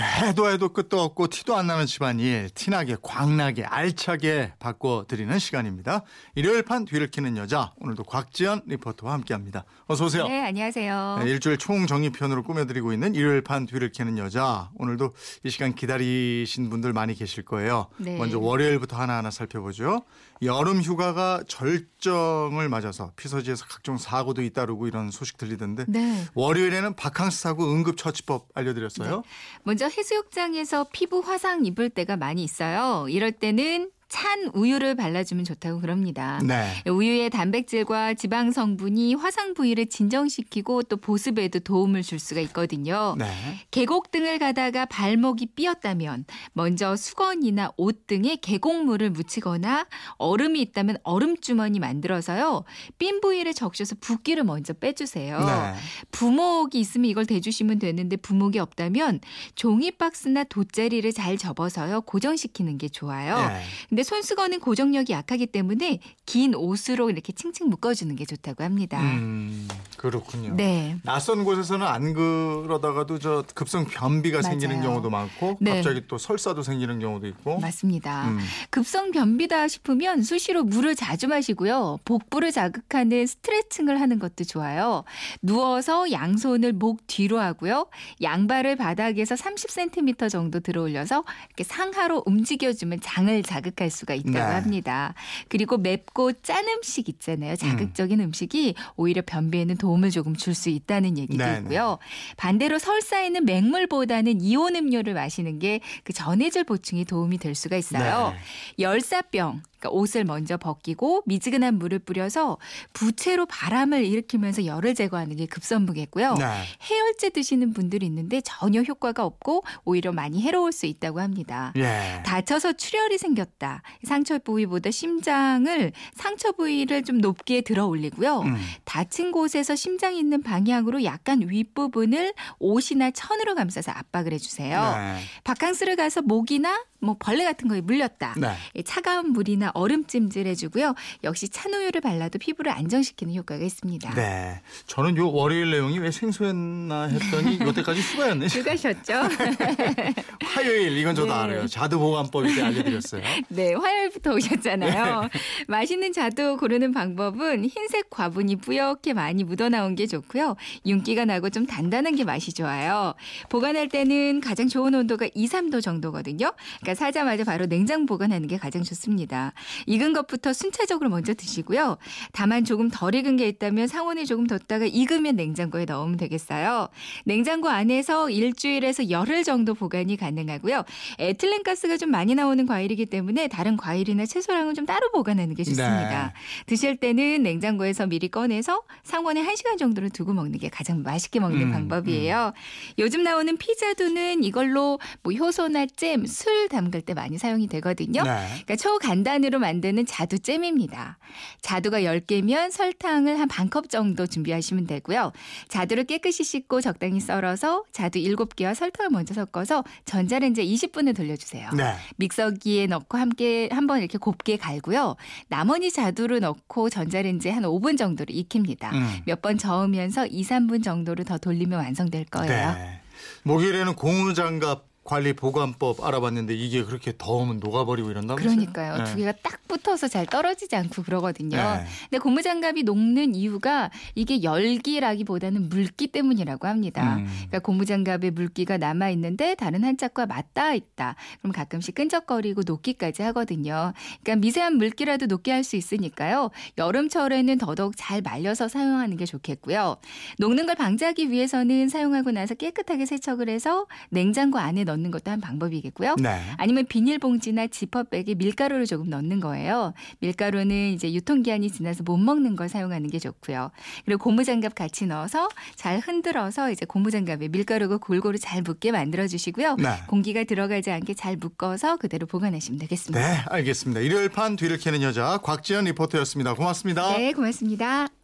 해도 해도 끝도 없고 티도 안 나는 집안일 티나게 광나게 알차게 바꿔드리는 시간입니다. 일요일 판 뒤를 캐는 여자 오늘도 곽지연 리포터와 함께합니다. 어서 오세요. 네, 안녕하세요. 네, 일주일 총정리편으로 꾸며드리고 있는 일요일 판 뒤를 캐는 여자 오늘도 이 시간 기다리신 분들 많이 계실 거예요. 네. 먼저 월요일부터 하나하나 살펴보죠. 여름 휴가가 절정을 맞아서 피서지에서 각종 사고도 잇따르고 이런 소식 들리던데 네. 월요일에는 바캉스 사고 응급처치법 알려드렸어요. 먼저 해수욕장에서 피부 화상 입을 때가 많이 있어요. 이럴 때는 찬 우유를 발라주면 좋다고 그럽니다. 네. 우유의 단백질과 지방 성분이 화상 부위를 진정시키고 또 보습에도 도움을 줄 수가 있거든요. 네. 계곡 등을 가다가 발목이 삐었다면 먼저 수건이나 옷 등에 계곡물을 묻히거나 얼음이 있다면 얼음 주머니 만들어서요. 삔 부위를 적셔서 붓기를 먼저 빼주세요. 네. 부목이 있으면 이걸 대주시면 되는데 부목이 없다면 종이 박스나 돗자리를 잘 접어서요 고정시키는 게 좋아요. 네. 근데 손수건은 고정력이 약하기 때문에 긴 옷으로 이렇게 칭칭 묶어주는 게 좋다고 합니다. 음, 그렇군요. 네. 낯선 곳에서는 안 그러다가도 저 급성 변비가 생기는 맞아요. 경우도 많고 네. 갑자기 또 설사도 생기는 경우도 있고. 맞습니다. 음. 급성 변비다 싶으면 수시로 물을 자주 마시고요. 복부를 자극하는 스트레칭을 하는 것도 좋아요. 누워서 양손을 목 뒤로 하고요. 양발을 바닥에서 30cm 정도 들어 올려서 이렇게 상하로 움직여주면 장을 자극할 수가 있다고 네. 합니다. 그리고 맵고 짠 음식 있잖아요. 자극적인 음. 식이 오히려 변비에는 도움 을 조금 줄 수 있다는 얘기도 네, 있고요. 반대로 설사에는 맹물보다는 이온 음료를 마시는 게 그 전해질 보충에 도움이 될 수가 있어요. 네. 열사병. 그러니까 옷을 먼저 벗기고 미지근한 물을 뿌려서 부채로 바람을 일으키면서 열을 제거하는 게 급선무겠고요. 네. 해열제 드시는 분들이 있는데 전혀 효과가 없고 오히려 많이 해로울 수 있다고 합니다. 예. 다쳐서 출혈이 생겼다. 상처 부위보다 심장을 상처 부위를 좀 높게 들어 올리고요. 음. 다친 곳에서 심장이 있는 방향으로 약간 윗부분을 옷이나 천으로 감싸서 압박을 해주세요. 네. 바캉스를 가서 모기나 뭐 벌레 같은 거에 물렸다. 네. 예, 차가운 물이나 얼음 찜질 해주고요. 역시 찬우유를 발라도 피부를 안정시키는 효과가 있습니다. 네. 저는 요 월요일 내용이 왜 생소했나 했더니 요때까지 휴가였네. 휴가셨죠? 화요일 이건 저도 네. 알아요. 자두 보관법 이제 알려드렸어요. 네, 화요일부터 오셨잖아요. 네. 맛있는 자두 고르는 방법은 흰색 과분이 뿌옇게 많이 묻어나온 게 좋고요. 윤기가 나고 좀 단단한 게 맛이 좋아요. 보관할 때는 가장 좋은 온도가 2, 3도 정도거든요. 그러니까 사자마자 바로 냉장 보관하는 게 가장 좋습니다. 익은 것부터 순차적으로 먼저 드시고요. 다만 조금 덜 익은 게 있다면 상온에 조금 뒀다가 익으면 냉장고에 넣으면 되겠어요. 냉장고 안에서 일주일에서 열흘 정도 보관이 가능하고요. 에틸렌 가스가 좀 많이 나오는 과일이기 때문에 다른 과일이나 채소랑은 좀 따로 보관하는 게 좋습니다. 네. 드실 때는 냉장고에서 미리 꺼내서 상온에 1시간 정도를 두고 먹는 게 가장 맛있게 먹는 음, 방법이에요. 요즘 나오는 피자도는 이걸로 뭐 효소나 잼, 술 담글 때 많이 사용이 되거든요. 네. 그러니까 초간단으로 만드는 자두잼입니다. 자두가 10개면 설탕을 한 반 컵 정도 준비하시면 되고요. 자두를 깨끗이 씻고 적당히 썰어서 자두 7개와 설탕을 먼저 섞어서 전자레인지에 20분을 돌려주세요. 네. 믹서기에 넣고 함께 한번 이렇게 곱게 갈고요. 나머지 자두를 넣고 전자레인지에 한 5분 정도를 익힙니다. 음. 몇번 저으면서 2, 3분 정도를 더 돌리면 완성될 거예요. 네. 목요일에는 고무장갑 관리 보관법 알아봤는데 이게 그렇게 더우면 녹아버리고 이런다면서요? 그러니까요. 네. 두 개가 딱 붙어서 잘 떨어지지 않고 그러거든요. 네. 근데 고무장갑이 녹는 이유가 이게 열기라기보다는 물기 때문이라고 합니다. 음. 그러니까 고무장갑에 물기가 남아 있는데 다른 한 짝과 맞닿아 있다. 그럼 가끔씩 끈적거리고 녹기까지 하거든요. 그러니까 미세한 물기라도 녹게 할 수 있으니까요. 여름철에는 더더욱 잘 말려서 사용하는 게 좋겠고요. 녹는 걸 방지하기 위해서는 사용하고 나서 깨끗하게 세척을 해서 냉장고 안에 넣는 것도 한 방법이겠고요. 네. 아니면 비닐봉지나 지퍼백에 밀가루를 조금 넣는 거예요. 밀가루는 이제 유통기한이 지나서 못 먹는 걸 사용하는 게 좋고요. 그리고 고무장갑 같이 넣어서 잘 흔들어서 이제 고무장갑에 밀가루가 골고루 잘 붙게 만들어 주시고요. 네. 공기가 들어가지 않게 잘 묶어서 그대로 보관하시면 되겠습니다. 네, 알겠습니다. 일요일 판 뒤를 캐는 여자 곽지연 리포터였습니다. 고맙습니다. 네, 고맙습니다.